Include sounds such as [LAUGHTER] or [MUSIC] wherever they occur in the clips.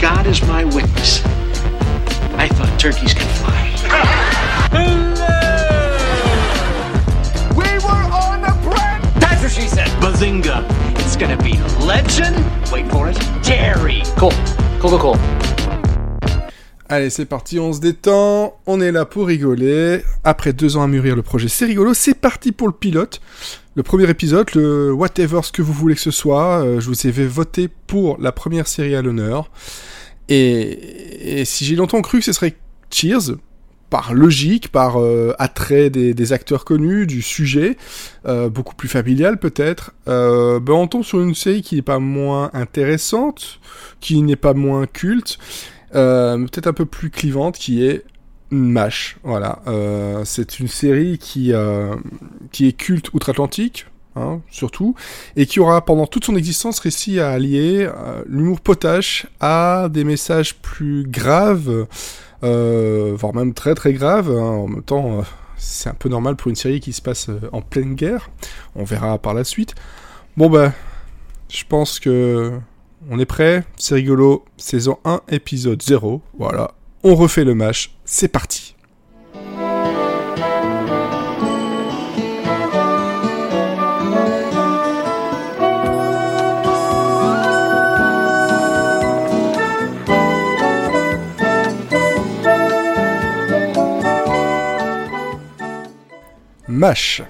God is my witness. I thought turkeys could fly. We were on the brand. That's what she said. Bazinga. It's gonna be legend. Wait for it. Jerry. Cool. Cool, cool, cool. Allez, c'est parti, on se détend, on est là pour rigoler. Après deux ans à mûrir le projet, c'est rigolo, c'est parti pour le pilote. Le premier épisode, le whatever ce que vous voulez que ce soit, euh, je vous ai fait voter pour la première série à l'honneur. Et, si j'ai longtemps cru que ce serait Cheers, par logique, par euh, attrait des, acteurs connus, du sujet, euh, beaucoup plus familial peut-être, ben on tombe sur une série qui n'est pas moins intéressante, qui n'est pas moins culte, peut-être un peu plus clivante, qui est MASH. Voilà, Euh, c'est une série qui, euh, qui est culte outre-Atlantique. hein, surtout, et qui aura pendant toute son existence réussi à allier euh, l'humour potache à des messages plus graves, voire même très très graves. hein. En même temps, c'est un peu normal pour une série qui se passe en pleine guerre. On verra par la suite. Bon bah, je pense que on est prêt. C'est rigolo. Saison 1, épisode 0. Voilà. On refait le match. C'est parti. MASH.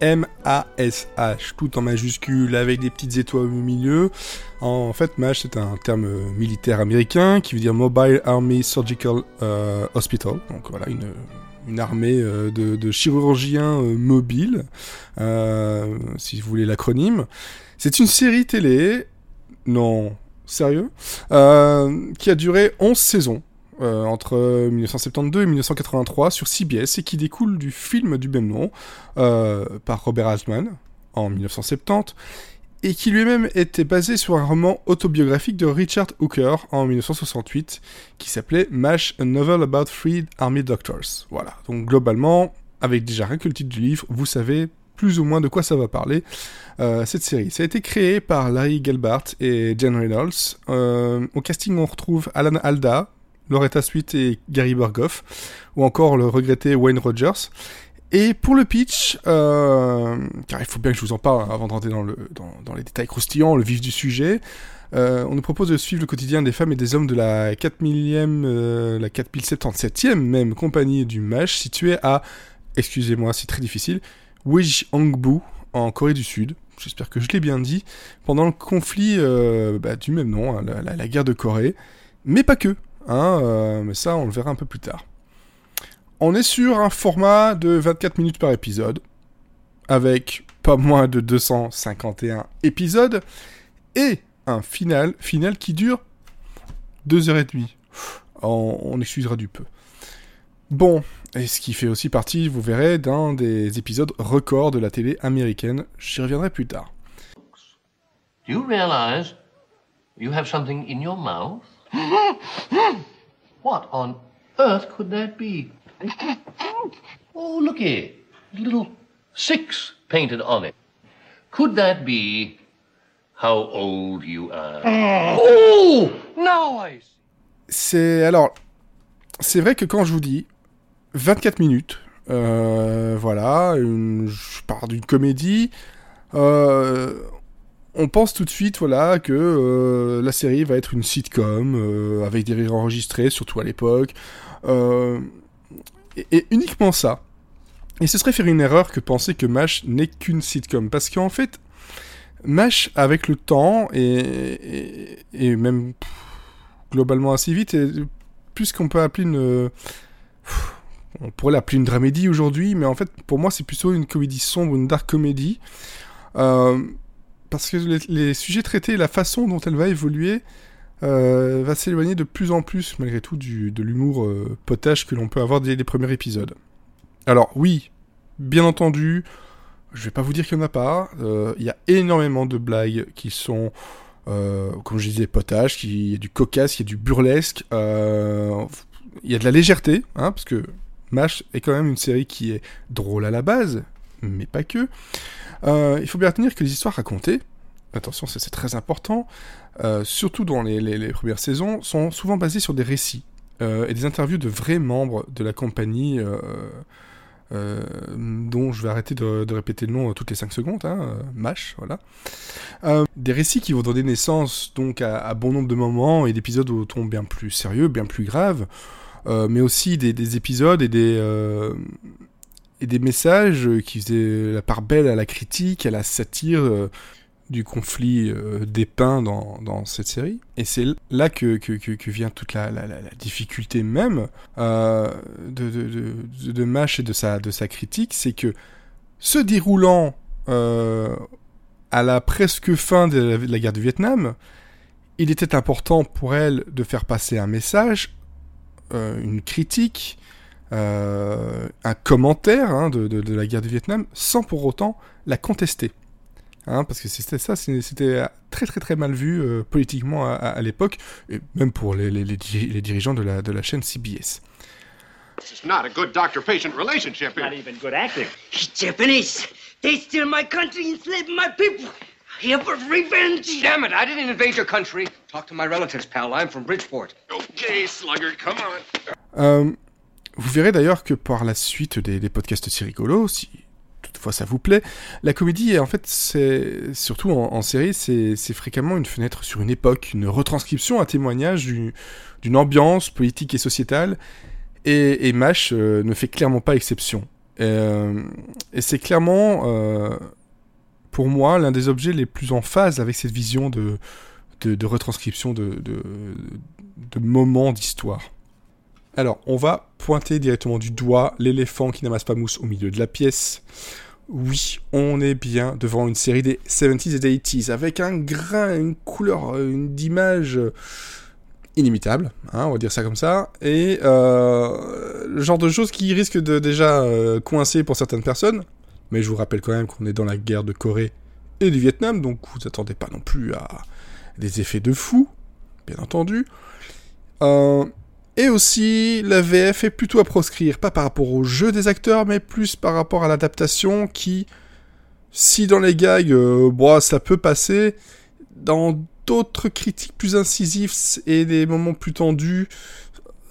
M-A-S-H, tout en majuscule avec des petites étoiles au milieu. En fait, MASH, c'est un terme militaire américain qui veut dire Mobile Army Surgical euh, Hospital. Donc voilà, une, une armée euh, de, de chirurgiens euh, mobiles, euh, si vous voulez l'acronyme. C'est une série télé, non, sérieux, qui a duré 11 saisons. Euh, entre 1972 et 1983 sur CBS et qui découle du film du même nom euh, par Robert Altman en 1970 et qui lui-même était basé sur un roman autobiographique de Richard Hooker en 1968 qui s'appelait MASH, A Novel About Three Army Doctors. Voilà, donc globalement, avec déjà rien que le titre du livre, vous savez plus ou moins de quoi ça va parler, euh, cette série. Ça a été créé par Larry Gelbart et Jen Reynolds. Au casting, on retrouve Alan Alda, Loretta Sweet et Gary Burghoff, ou encore le regretté Wayne Rogers. Et pour le pitch, euh, car il faut bien que je vous en parle avant de rentrer dans, le, dans, dans les détails croustillants, le vif du sujet, euh, on nous propose de suivre le quotidien des femmes et des hommes de la 4 millième, euh, la 4077e même compagnie du MASH, située à, excusez-moi, c'est très difficile, Wijongbu, en Corée du Sud. J'espère que je l'ai bien dit. Pendant le conflit euh, bah, du même nom, hein, la guerre de Corée. Mais pas que. Hein, euh, mais ça, on le verra un peu plus tard. On est sur un format de 24 minutes par épisode, avec pas moins de 251 épisodes, et un final, final qui dure 2h30. On, on excusera du peu. Bon, et ce qui fait aussi partie, vous verrez, d'un des épisodes records de la télé américaine. J'y reviendrai plus tard. [LAUGHS] what on earth could that be? Oh, looky. Little six painted on it. Could that be how old you are? Oh! Now I see. C'est alors, c'est vrai que quand je vous dis 24 minutes, euh, voilà, une, je pars d'une comédie, euh, on pense tout de suite, voilà, que euh, la série va être une sitcom euh, avec des rires enregistrés, surtout à l'époque, euh, et, uniquement ça. Et ce serait faire une erreur que penser que MASH n'est qu'une sitcom, parce qu'en fait, MASH, avec le temps, et, et, même globalement assez vite, plus qu'on peut appeler une... On pourrait l'appeler une dramédie aujourd'hui, mais en fait, pour moi, c'est plutôt une comédie sombre, une dark comédie. Parce que les, sujets traités, la façon dont elle va évoluer, euh, va s'éloigner de plus en plus, malgré tout, du, de l'humour euh, potache que l'on peut avoir dès les premiers épisodes. Alors, oui, bien entendu, je vais pas vous dire qu'il y en a pas. euh, Il y a énormément de blagues qui sont, comme je disais, potaches, qui- il y a du cocasse, il y a du burlesque, il y a de la légèreté, hein, parce que MASH est quand même une série qui est drôle à la base, mais pas que. Euh, il faut bien retenir que les histoires racontées attention, c'est très important, euh, surtout dans les, premières saisons, sont souvent basés sur des récits euh, et des interviews de vrais membres de la compagnie, dont je vais arrêter de, répéter le nom toutes les 5 secondes, hein, MASH, voilà. Des récits qui vont donner naissance donc à, bon nombre de moments et d'épisodes au ton bien plus sérieux, bien plus grave, mais aussi des, des épisodes et des, et des messages qui faisaient la part belle à la critique, à la satire euh, du conflit euh, dépeint dans, cette série. Et c'est là que, vient toute la, difficulté même euh, de, de, et de sa, critique, c'est que se déroulant à la presque fin de la, guerre du Vietnam, il était important pour elle de faire passer un message, une critique, euh, un commentaire hein, de, de, de la guerre du Vietnam, sans pour autant la contester. Hein, parce que c'était ça, c'était très très très mal vu euh, politiquement à, à- à l'époque, et même pour les, les, les diri- les dirigeants de la, de la chaîne CBS. This is not a good doctor-patient relationship here. Not even good acting. He's Japanese. They steal my country, enslave my people. Here for revenge. Damn it, I didn't invade your country. Talk to my relatives, pal. I'm from Bridgeport. Okay, Sluggard, come on. Euh, vous verrez d'ailleurs que par la suite des, podcasts si rigolos, si toutefois ça vous plaît, la comédie, en fait, surtout en, série, c'est fréquemment une fenêtre sur une époque, une retranscription, un témoignage du- d'une ambiance politique et sociétale. Et, et MASH euh, ne fait clairement pas exception. Euh, et c'est clairement, euh, pour moi, l'un des objets les plus en phase avec cette vision de, retranscription de moments d'histoire. Alors, on va pointer directement du doigt l'éléphant qui n'amasse pas mousse au milieu de la pièce. Oui, on est bien devant une série des 70s et des 80s, avec un grain, une couleur, une d'image euh, inimitable, hein, on va dire ça comme ça, et euh, le genre de choses qui risquent de déjà euh, coincer pour certaines personnes, mais je vous rappelle quand même qu'on est dans la guerre de Corée et du Vietnam, donc vous attendez pas non plus à des effets de fou, bien entendu. Euh, et aussi, la VF est plutôt à proscrire, pas par rapport au jeu des acteurs, mais plus par rapport à l'adaptation qui, si dans les gags, euh, bon, ça peut passer, dans d'autres critiques plus incisives et des moments plus tendus,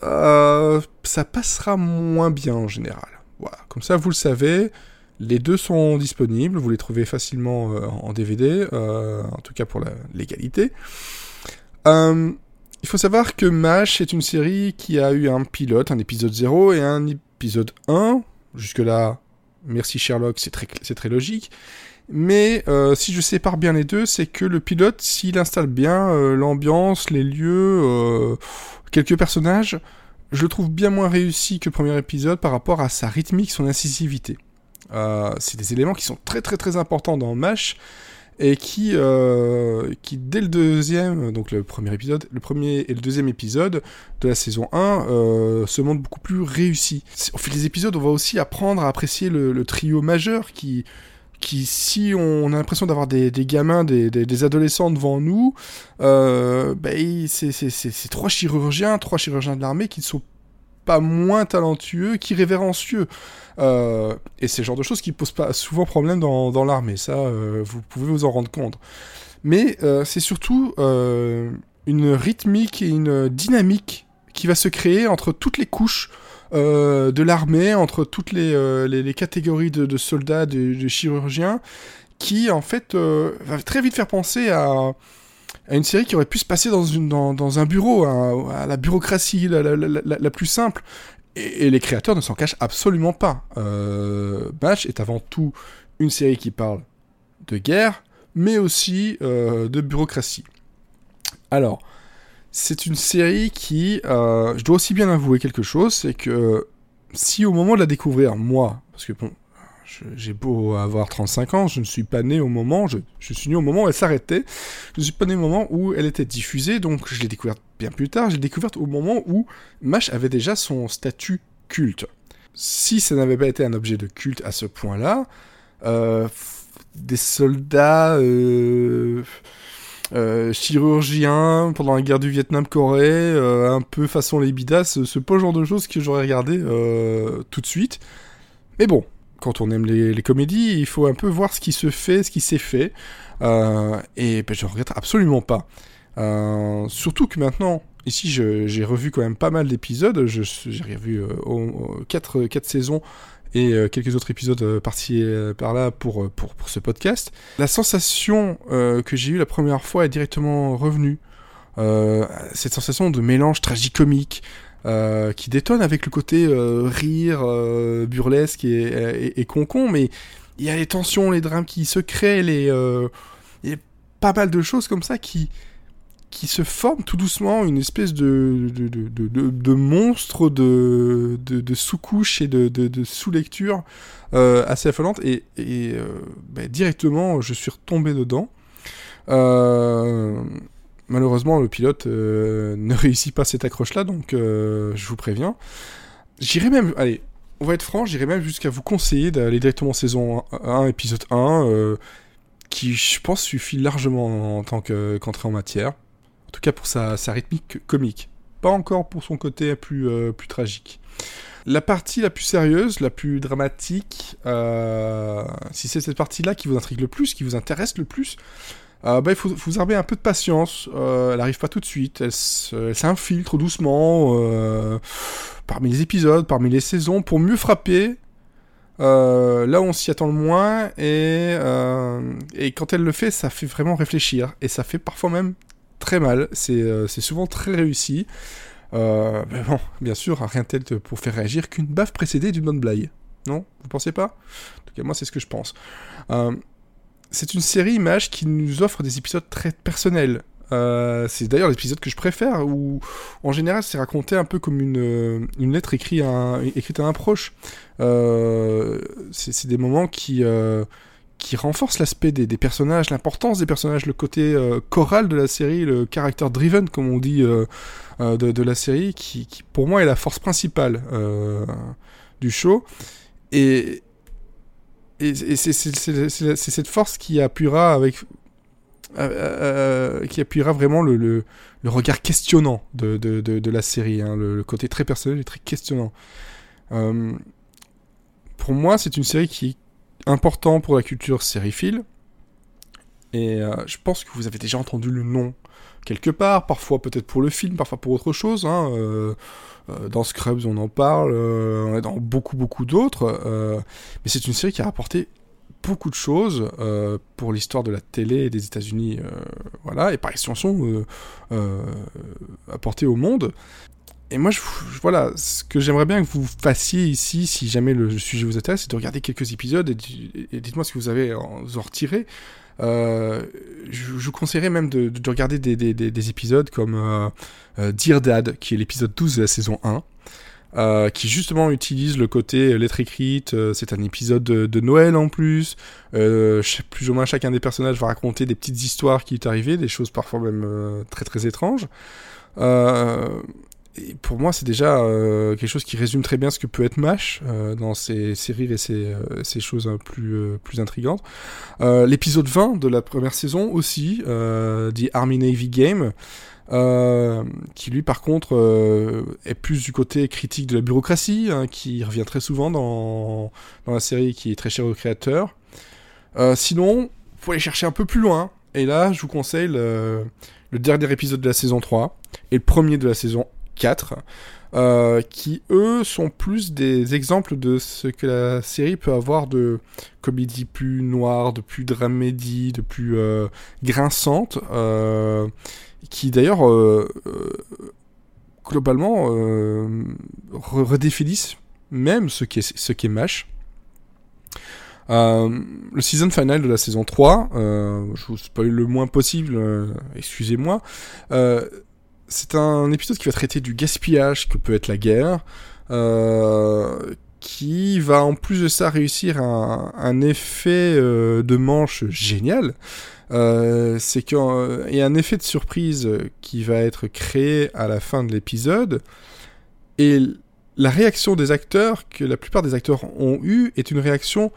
euh, ça passera moins bien en général. Voilà, comme ça vous le savez, les deux sont disponibles, vous les trouvez facilement euh, en DVD, en tout cas pour légalité. Il faut savoir que MASH est une série qui a eu un pilote, un épisode 0 et un épisode 1. Jusque-là, merci Sherlock, c'est très, logique. Mais euh, si je sépare bien les deux, c'est que le pilote, s'il installe bien euh, l'ambiance, les lieux, euh, quelques personnages, je le trouve bien moins réussi que le premier épisode par rapport à sa rythmique, son incisivité. C'est des éléments qui sont très très très importants dans MASH et qui, euh, qui dès le deuxième, donc le premier épisode, le premier et le deuxième épisode de la saison 1, euh, se montrent beaucoup plus réussis. C'est- Au fil des épisodes, on va aussi apprendre à apprécier le, trio majeur qui, qui, si on a l'impression d'avoir des, gamins, des, adolescents devant nous, euh, c'est- c'est trois chirurgiens, trois chirurgiens de l'armée qui ne sont pas moins talentueux qu'irrévérencieux. Euh, et c'est le genre de choses qui posent pas souvent problème dans, l'armée, ça, euh, vous pouvez vous en rendre compte. Mais euh, c'est surtout euh, une rythmique et une dynamique qui va se créer entre toutes les couches de l'armée, entre toutes les, catégories de, soldats, de, chirurgiens, qui en fait va très vite faire penser à, à une série qui aurait pu se passer dans, un bureau, à, la bureaucratie la, plus simple. Et, les créateurs ne s'en cachent absolument pas. Euh, est avant tout une série qui parle de guerre, mais aussi euh, de bureaucratie. Alors, c'est une série qui, euh, je dois aussi bien avouer quelque chose, c'est que si au moment de la découvrir, moi, parce que bon, j'ai beau avoir 35 ans, je ne suis pas né au moment, je, suis né au moment où elle s'arrêtait, je ne suis pas né au moment où elle était diffusée, donc je l'ai découverte bien plus tard, je l'ai découverte au moment où MASH avait déjà son statut culte. Si ça n'avait pas été un objet de culte à ce point-là, euh, des soldats euh, euh, chirurgiens pendant la guerre du Vietnam-Corée, euh, un peu façon les bidas, ce, ce pas genre de choses que j'aurais regardé euh, tout de suite. Mais bon, quand on aime les, comédies, il faut un peu voir ce qui se fait, ce qui s'est fait. Euh, et ben, je ne regrette absolument pas. Euh, surtout que maintenant, ici, j'ai revu quand même pas mal d'épisodes. J'ai revu euh, 4, 4 saisons et euh, quelques autres épisodes euh, par-ci par-là pour, pour, pour, ce podcast. La sensation que j'ai eue la première fois est directement revenue. cette sensation de mélange tragicomique, euh, qui détonne avec le côté euh, rire, euh, burlesque et, et, et, mais il y a les tensions, les drames qui se créent, les, il y a pas mal de choses comme ça qui, qui se forment tout doucement, une espèce de, de, de, de, de monstre de, sous-couche et de, sous-lecture assez affolante, et, bah, directement je suis retombé dedans. Malheureusement, le pilote euh, ne réussit pas cette accroche-là, donc euh, je vous préviens. J'irai même, allez, on va être franc, j'irai même jusqu'à vous conseiller d'aller directement en saison 1, épisode 1, euh, qui, je pense, suffit largement en, tant qu'entrée en matière. En tout cas pour sa, sa, rythmique comique. Pas encore pour son côté plus, plus tragique. La partie la plus sérieuse, la plus dramatique, si c'est cette partie-là qui vous intrigue le plus, qui vous intéresse le plus, euh, bah, il faut, vous armer un peu de patience. Euh, elle arrive pas tout de suite. Elle, s'infiltre doucement euh, parmi les épisodes, parmi les saisons, pour mieux frapper euh, là où on s'y attend le moins. Et, euh, quand elle le fait, ça fait vraiment réfléchir. Et ça fait parfois même très mal. C'est souvent très réussi. mais bon, bien sûr, rien de tel pour faire réagir qu'une baffe précédée d'une bonne blague. Non? Vous pensez pas? En tout cas, moi, c'est ce que je pense. C'est une série image qui nous offre des épisodes très personnels. Euh, c'est d'ailleurs l'épisode que je préfère, où en général c'est raconté un peu comme une, euh, une lettre écrite à un, proche. Euh, c'est des moments qui, qui renforcent l'aspect des, personnages, l'importance des personnages, le côté choral de la série, le caractère driven, comme on dit, de, de, la série, qui, qui, pour moi est la force principale du show. Et, et, c'est cette force qui appuiera avec euh, euh, qui appuiera vraiment le, le, le regard questionnant de, de, de, de la série, hein, le, le, côté très personnel et très questionnant. Euh, pour moi, c'est une série qui est importante pour la culture sériephile. Et euh, je pense que vous avez déjà entendu le nom quelque part, parfois peut-être pour le film, parfois pour autre chose. Hein, euh, euh, dans Scrubs, on en parle, euh, dans beaucoup, beaucoup d'autres. Mais c'est une série qui a rapporté beaucoup de choses pour l'histoire de la télé des États-Unis, voilà, et par extension euh, apporté au monde. Et moi, voilà, ce que j'aimerais bien que vous fassiez ici, si jamais le sujet vous intéresse, c'est de regarder quelques épisodes et, dites-moi ce que vous avez en retiré. Euh, je, vous conseillerais même de, de regarder des, des, des, des, épisodes comme euh, euh, Dear Dad, qui est l'épisode 12 de la saison 1. Euh, qui justement utilise le côté lettre écrite. Euh, c'est un épisode de, de, Noël en plus. Euh, plus ou moins chacun des personnages va raconter des petites histoires qui est arrivé, des choses parfois même euh, très très étranges. Et pour moi, c'est déjà quelque chose qui résume très bien ce que peut être Mash dans ses, rires et ses, ses choses plus plus intrigantes. L'épisode 20 de la première saison aussi, dit Army Navy Game. Euh, qui lui par contre euh, est plus du côté critique de la bureaucratie, hein, qui revient très souvent dans, dans la série, qui est très cher au créateur. Euh, sinon, faut aller chercher un peu plus loin, et là je vous conseille le, dernier épisode de la saison 3, et le premier de la saison 4, euh, qui eux sont plus des exemples de ce que la série peut avoir de comédie plus noire, de plus dramédie, de plus euh, grinçante, euh, qui d'ailleurs globalement redéfinissent même ce qu'est ce Mash. Le season final de la saison 3, euh, je vous spoil le moins possible, excusez-moi, c'est un épisode qui va traiter du gaspillage que peut être la guerre, qui va en plus de ça réussir un, un effet de manche génial. Euh, c'est qu'il y a un effet de surprise qui va être créé à la fin de l'épisode, et la réaction des acteurs, que la plupart des acteurs ont eu, est une réaction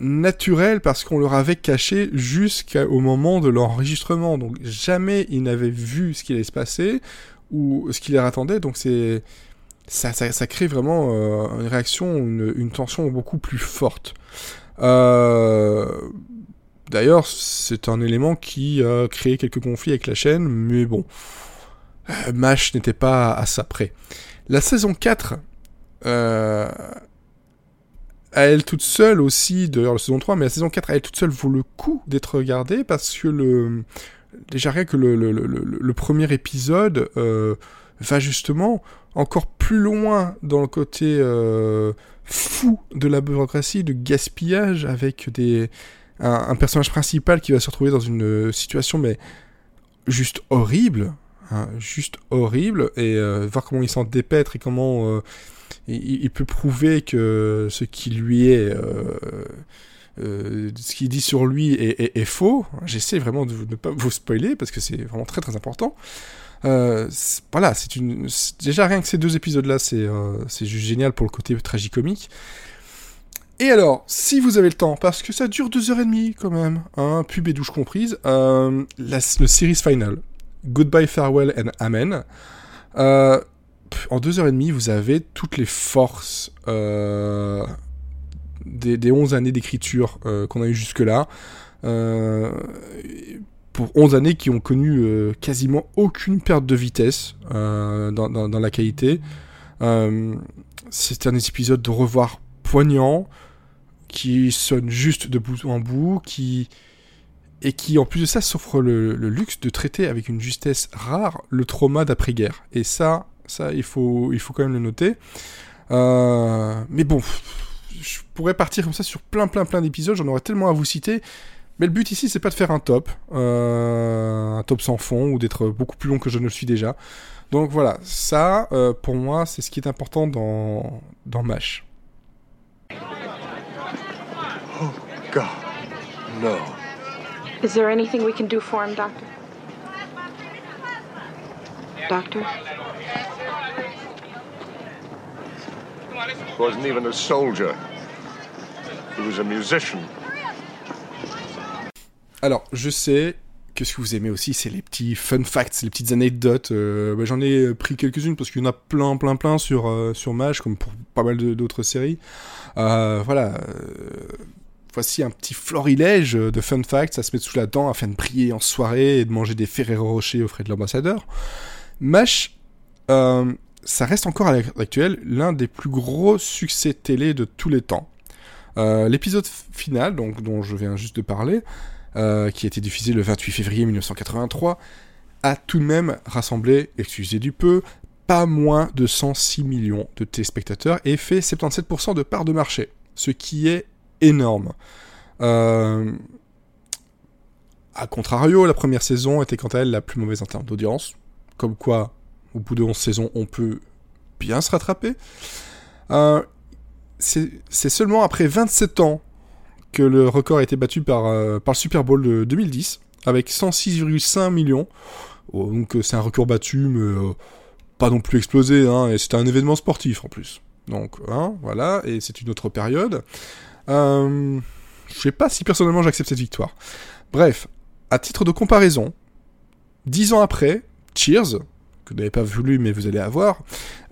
naturelle parce qu'on leur avait caché jusqu'au moment de l'enregistrement. Donc jamais ils n'avaient vu ce qui allait se passer ou ce qui les attendait. Donc c'est ça, ça, crée vraiment euh, une réaction, une, tension beaucoup plus forte. Euh, D'ailleurs, c'est un élément qui a créé quelques conflits avec la chaîne, mais bon, euh, MASH n'était pas à ça près. La saison 4, euh, à elle toute seule aussi, d'ailleurs la saison 3, mais la saison 4 à elle toute seule vaut le coup d'être regardée parce que le déjà rien que le, premier épisode euh, va justement encore plus loin dans le côté euh, fou de la bureaucratie, de gaspillage avec des un, personnage principal qui va se retrouver dans une situation mais juste horrible, hein, juste horrible et euh, voir comment il s'en dépêtre et comment euh, il, peut prouver que ce qui lui est euh, euh, ce qu'il dit sur lui est, faux. J'essaie vraiment de ne pas vous spoiler parce que c'est vraiment très très important. Euh, voilà, c'est une. Déjà rien que ces deux épisodes-là, c'est juste génial pour le côté tragicomique. Et alors, si vous avez le temps, parce que ça dure deux heures et demie quand même, hein, pub et douche comprise, la, le series final, Goodbye, Farewell and Amen. En deux heures et demie, vous avez toutes les forces euh, des, des 11 années d'écriture euh, qu'on a eu jusque-là. Euh, pour 11 années qui ont connu quasiment aucune perte de vitesse dans, la qualité. C'est un épisode de revoir poignant, qui sonne juste de bout en bout, qui et qui en plus de ça s'offre le, le, luxe de traiter avec une justesse rare le trauma d'après-guerre. Et ça, ça il faut, il faut quand même le noter. Euh, mais bon, je pourrais partir comme ça sur plein plein plein d'épisodes, j'en aurais tellement à vous citer. Mais le but ici, c'est pas de faire un top, euh, un top sans fond, ou d'être beaucoup plus long que je ne le suis déjà. Donc voilà, ça, euh, pour moi, c'est ce qui est important dans, dans MASH. Oh, God. No. Is there anything we can do for him, Doctor? Doctor? Wasn't even a soldier. He was a musician. Alors, je sais que ce que vous aimez aussi, c'est les petits fun facts, les petites anecdotes. Euh, bah, J'en ai pris quelques-unes parce qu'il y en a plein, plein, plein sur, euh, sur MASH, comme pour pas mal d'autres séries. Euh, voilà. voici un petit florilège de fun facts à se mettre sous la dent afin de prier en soirée et de manger des Ferrero Rocher au frais de l'ambassadeur. MASH, ça reste encore à l'heure actuelle l'un des plus gros succès télé de tous les temps. L'épisode final, donc, dont je viens juste de parler, euh, qui a été diffusé le 28 février 1983, a tout de même rassemblé, excusez du peu, pas moins de 106 millions de téléspectateurs et fait 77% de part de marché, ce qui est énorme. Euh... A contrario, la première saison était quant à elle la plus mauvaise en termes d'audience, comme quoi, au bout de 11 saisons, on peut bien se rattraper. Euh, c'est seulement après 27 ans que le record a été battu par, euh, par le Super Bowl de 2010, avec 106,5 millions. Oh, donc c'est un record battu, mais euh, pas non plus explosé, hein, et c'était un événement sportif en plus. Donc hein, voilà, et c'est une autre période. Euh, je sais pas si personnellement j'accepte cette victoire. Bref, à titre de comparaison, 10 ans après, Cheers, que vous n'avez pas voulu mais vous allez avoir,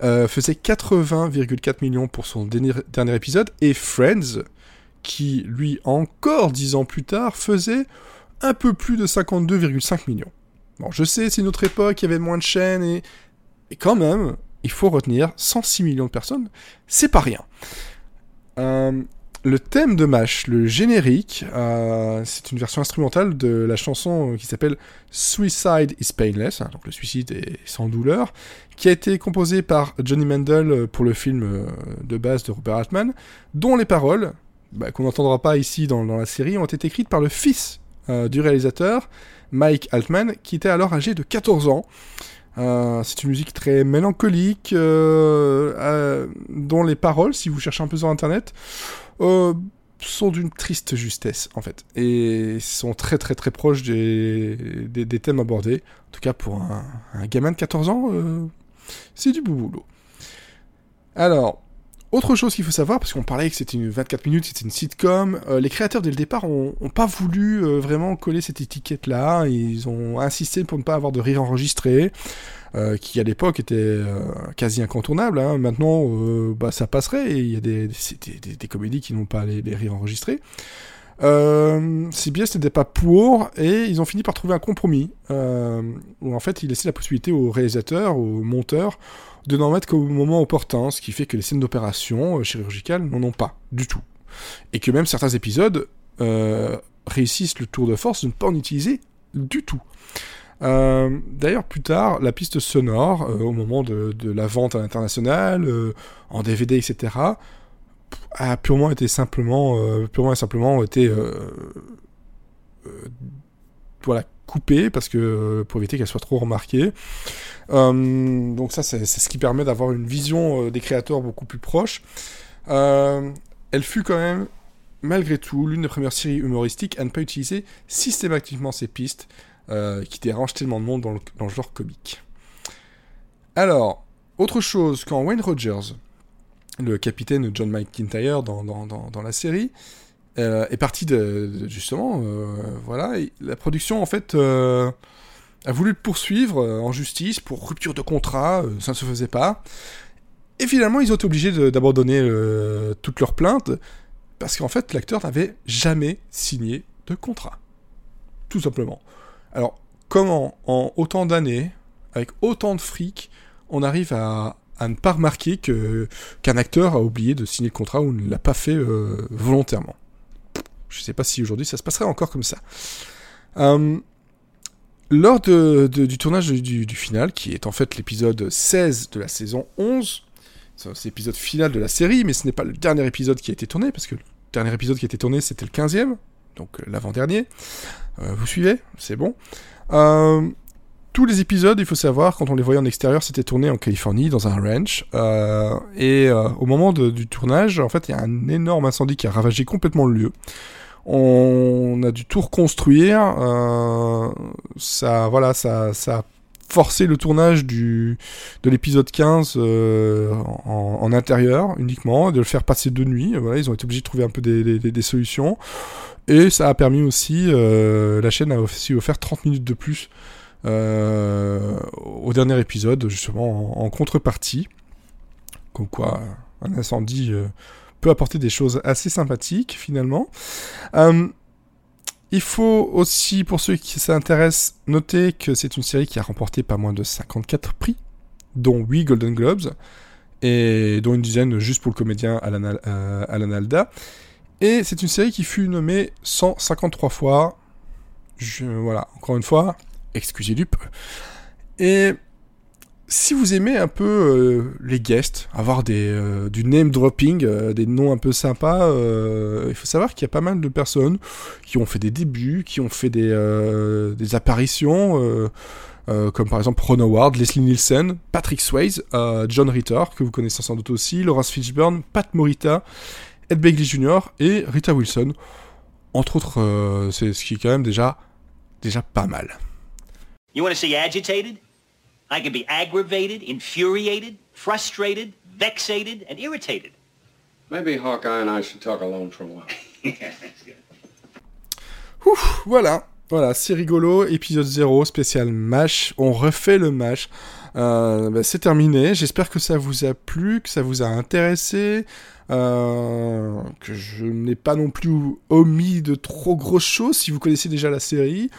euh, faisait 80,4 millions pour son dernier, épisode, et Friends, qui, lui, encore dix ans plus tard, faisait un peu plus de 52,5 millions. Bon, je sais, c'est une autre époque, il y avait moins de chaînes, et, et quand même, il faut retenir 106 millions de personnes, c'est pas rien. Euh, le thème de MASH, le générique, euh, c'est une version instrumentale de la chanson qui s'appelle Suicide is Painless, hein, donc le suicide est sans douleur, qui a été composée par Johnny Mandel pour le film de base de Robert Altman, dont les paroles, bah, qu'on n'entendra pas ici dans, dans, la série, ont été écrites par le fils euh, du réalisateur, Mike Altman, qui était alors âgé de 14 ans. Euh, c'est une musique très mélancolique, euh, euh, dont les paroles, si vous cherchez un peu sur internet, sont d'une triste justesse, en fait. Et sont très très très proches des, des, thèmes abordés. En tout cas, pour un, gamin de 14 ans, c'est du boulot. Alors, autre chose qu'il faut savoir, parce qu'on parlait que c'était une 24 minutes, c'était une sitcom, euh, les créateurs dès le départ ont, ont pas voulu euh, vraiment coller cette étiquette-là, ils ont insisté pour ne pas avoir de rire enregistré. euh, qui à l'époque était euh, quasi incontournable. Hein. Maintenant, euh, bah, ça passerait il y a des, des, des, des comédies qui n'ont pas les rires enregistrés. Euh, CBS n'était pas pour et ils ont fini par trouver un compromis euh, où en fait ils laissaient la possibilité aux réalisateurs, aux monteurs de n'en mettre qu'au moment opportun, ce qui fait que les scènes d'opération euh, chirurgicales n'en ont pas du tout. Et que même certains épisodes euh, réussissent le tour de force de ne pas en utiliser du tout. Euh, D'ailleurs, plus tard, la piste sonore, au moment de, la vente à l'international, en DVD, etc., a purement été simplement, euh, purement et simplement été, euh, voilà, coupée parce que pour éviter qu'elle soit trop remarquée. donc ça, c'est ce qui permet d'avoir une vision des créateurs beaucoup plus proche. elle fut quand même malgré tout l'une des premières séries humoristiques à ne pas utiliser systématiquement ces pistes euh, qui dérangent tellement de monde dans le, genre comique. Alors, autre chose, quand Wayne Rogers, le capitaine John McIntyre dans, dans, dans, la série, euh, est parti de, de justement, euh, voilà, la production en fait euh, a voulu le poursuivre en justice pour rupture de contrat, ça ne se faisait pas. Et finalement, ils ont été obligés d'abandonner toutes leurs plaintes parce qu'en fait, l'acteur n'avait jamais signé de contrat. Tout simplement. Alors, comment, en autant d'années, avec autant de fric, on arrive à, à ne pas remarquer que qu'un acteur a oublié de signer le contrat ou ne l'a pas fait euh, volontairement Je ne sais pas si aujourd'hui ça se passerait encore comme ça. Euh, lors de, du tournage du, final, qui est en fait l'épisode 16 de la saison 11, c'est l'épisode final de la série, mais ce n'est pas le dernier épisode qui a été tourné, parce que le dernier épisode qui a été tourné, c'était le 15e, donc euh, l'avant-dernier. Euh, vous suivez C'est bon. Euh, tous les épisodes, il faut savoir, quand on les voyait en extérieur, c'était tourné en Californie, dans un ranch. Euh, et au moment du tournage, en fait, il y a un énorme incendie qui a ravagé complètement le lieu. On a dû tout reconstruire. ça, voilà, ça, ça a forcé le tournage du, de l'épisode 15 euh, en, intérieur uniquement, de le faire passer de nuit. Voilà, ils ont été obligés de trouver un peu des, des, des solutions. Et ça a permis aussi, euh, la chaîne a aussi offert 30 minutes de plus euh, au dernier épisode, justement en, contrepartie. Comme quoi, un incendie euh, peut apporter des choses assez sympathiques finalement. Euh, il faut aussi, pour ceux qui s'intéressent, noter que c'est une série qui a remporté pas moins de 54 prix, dont 8 Golden Globes, et dont une dizaine juste pour le comédien Alan, euh, Alda. Et c'est une série qui fut nommée 153 fois. Voilà, encore une fois, excusez du. Et si vous aimez un peu euh, les guests, avoir des, euh, du name dropping, euh, des noms un peu sympas, il faut savoir qu'il y a pas mal de personnes qui ont fait des débuts, qui ont fait des, des apparitions, comme par exemple Ron Howard, Leslie Nielsen, Patrick Swayze, John Ritter, que vous connaissez sans doute aussi, Laurence Fishburne, Pat Morita, Ed Begley Jr. et Rita Wilson. Entre autres, c'est ce qui est quand même déjà, déjà pas mal. You want to see agitated? I can be aggravated, infuriated, frustrated, vexated, and irritated. Maybe Hawkeye and I should talk alone for a while. [LAUGHS] Ouf, voilà. Voilà, c'est rigolo, épisode 0, spécial MASH. On refait le MASH. Euh, bah, c'est terminé. J'espère que ça vous a plu, que ça vous a intéressé, euh, que je n'ai pas non plus omis de trop grosses choses. Si vous connaissez déjà la série,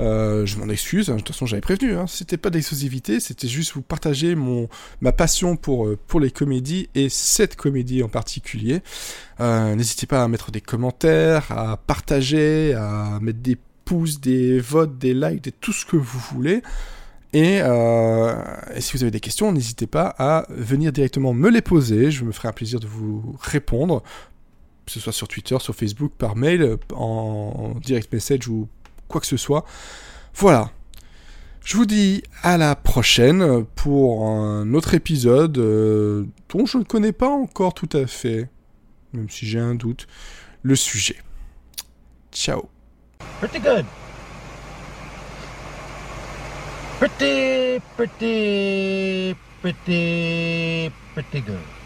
euh, je m'en excuse. De toute façon, j'avais prévenu. Hein. C'était pas d'exclusivité, c'était juste vous partager mon ma passion pour pour les comédies et cette comédie en particulier. Euh, N'hésitez pas à mettre des commentaires, à partager, à mettre des pouces, des votes, des likes, des, tout ce que vous voulez. Et, euh, et, si vous avez des questions, n'hésitez pas à venir directement me les poser. Je me ferai un plaisir de vous répondre, que ce soit sur Twitter, sur Facebook, par mail, en direct message ou quoi que ce soit. Voilà. Je vous dis à la prochaine pour un autre épisode euh, dont je ne connais pas encore tout à fait, même si j'ai un doute, le sujet. Ciao. Pretty good. Pretty, pretty, pretty, pretty good.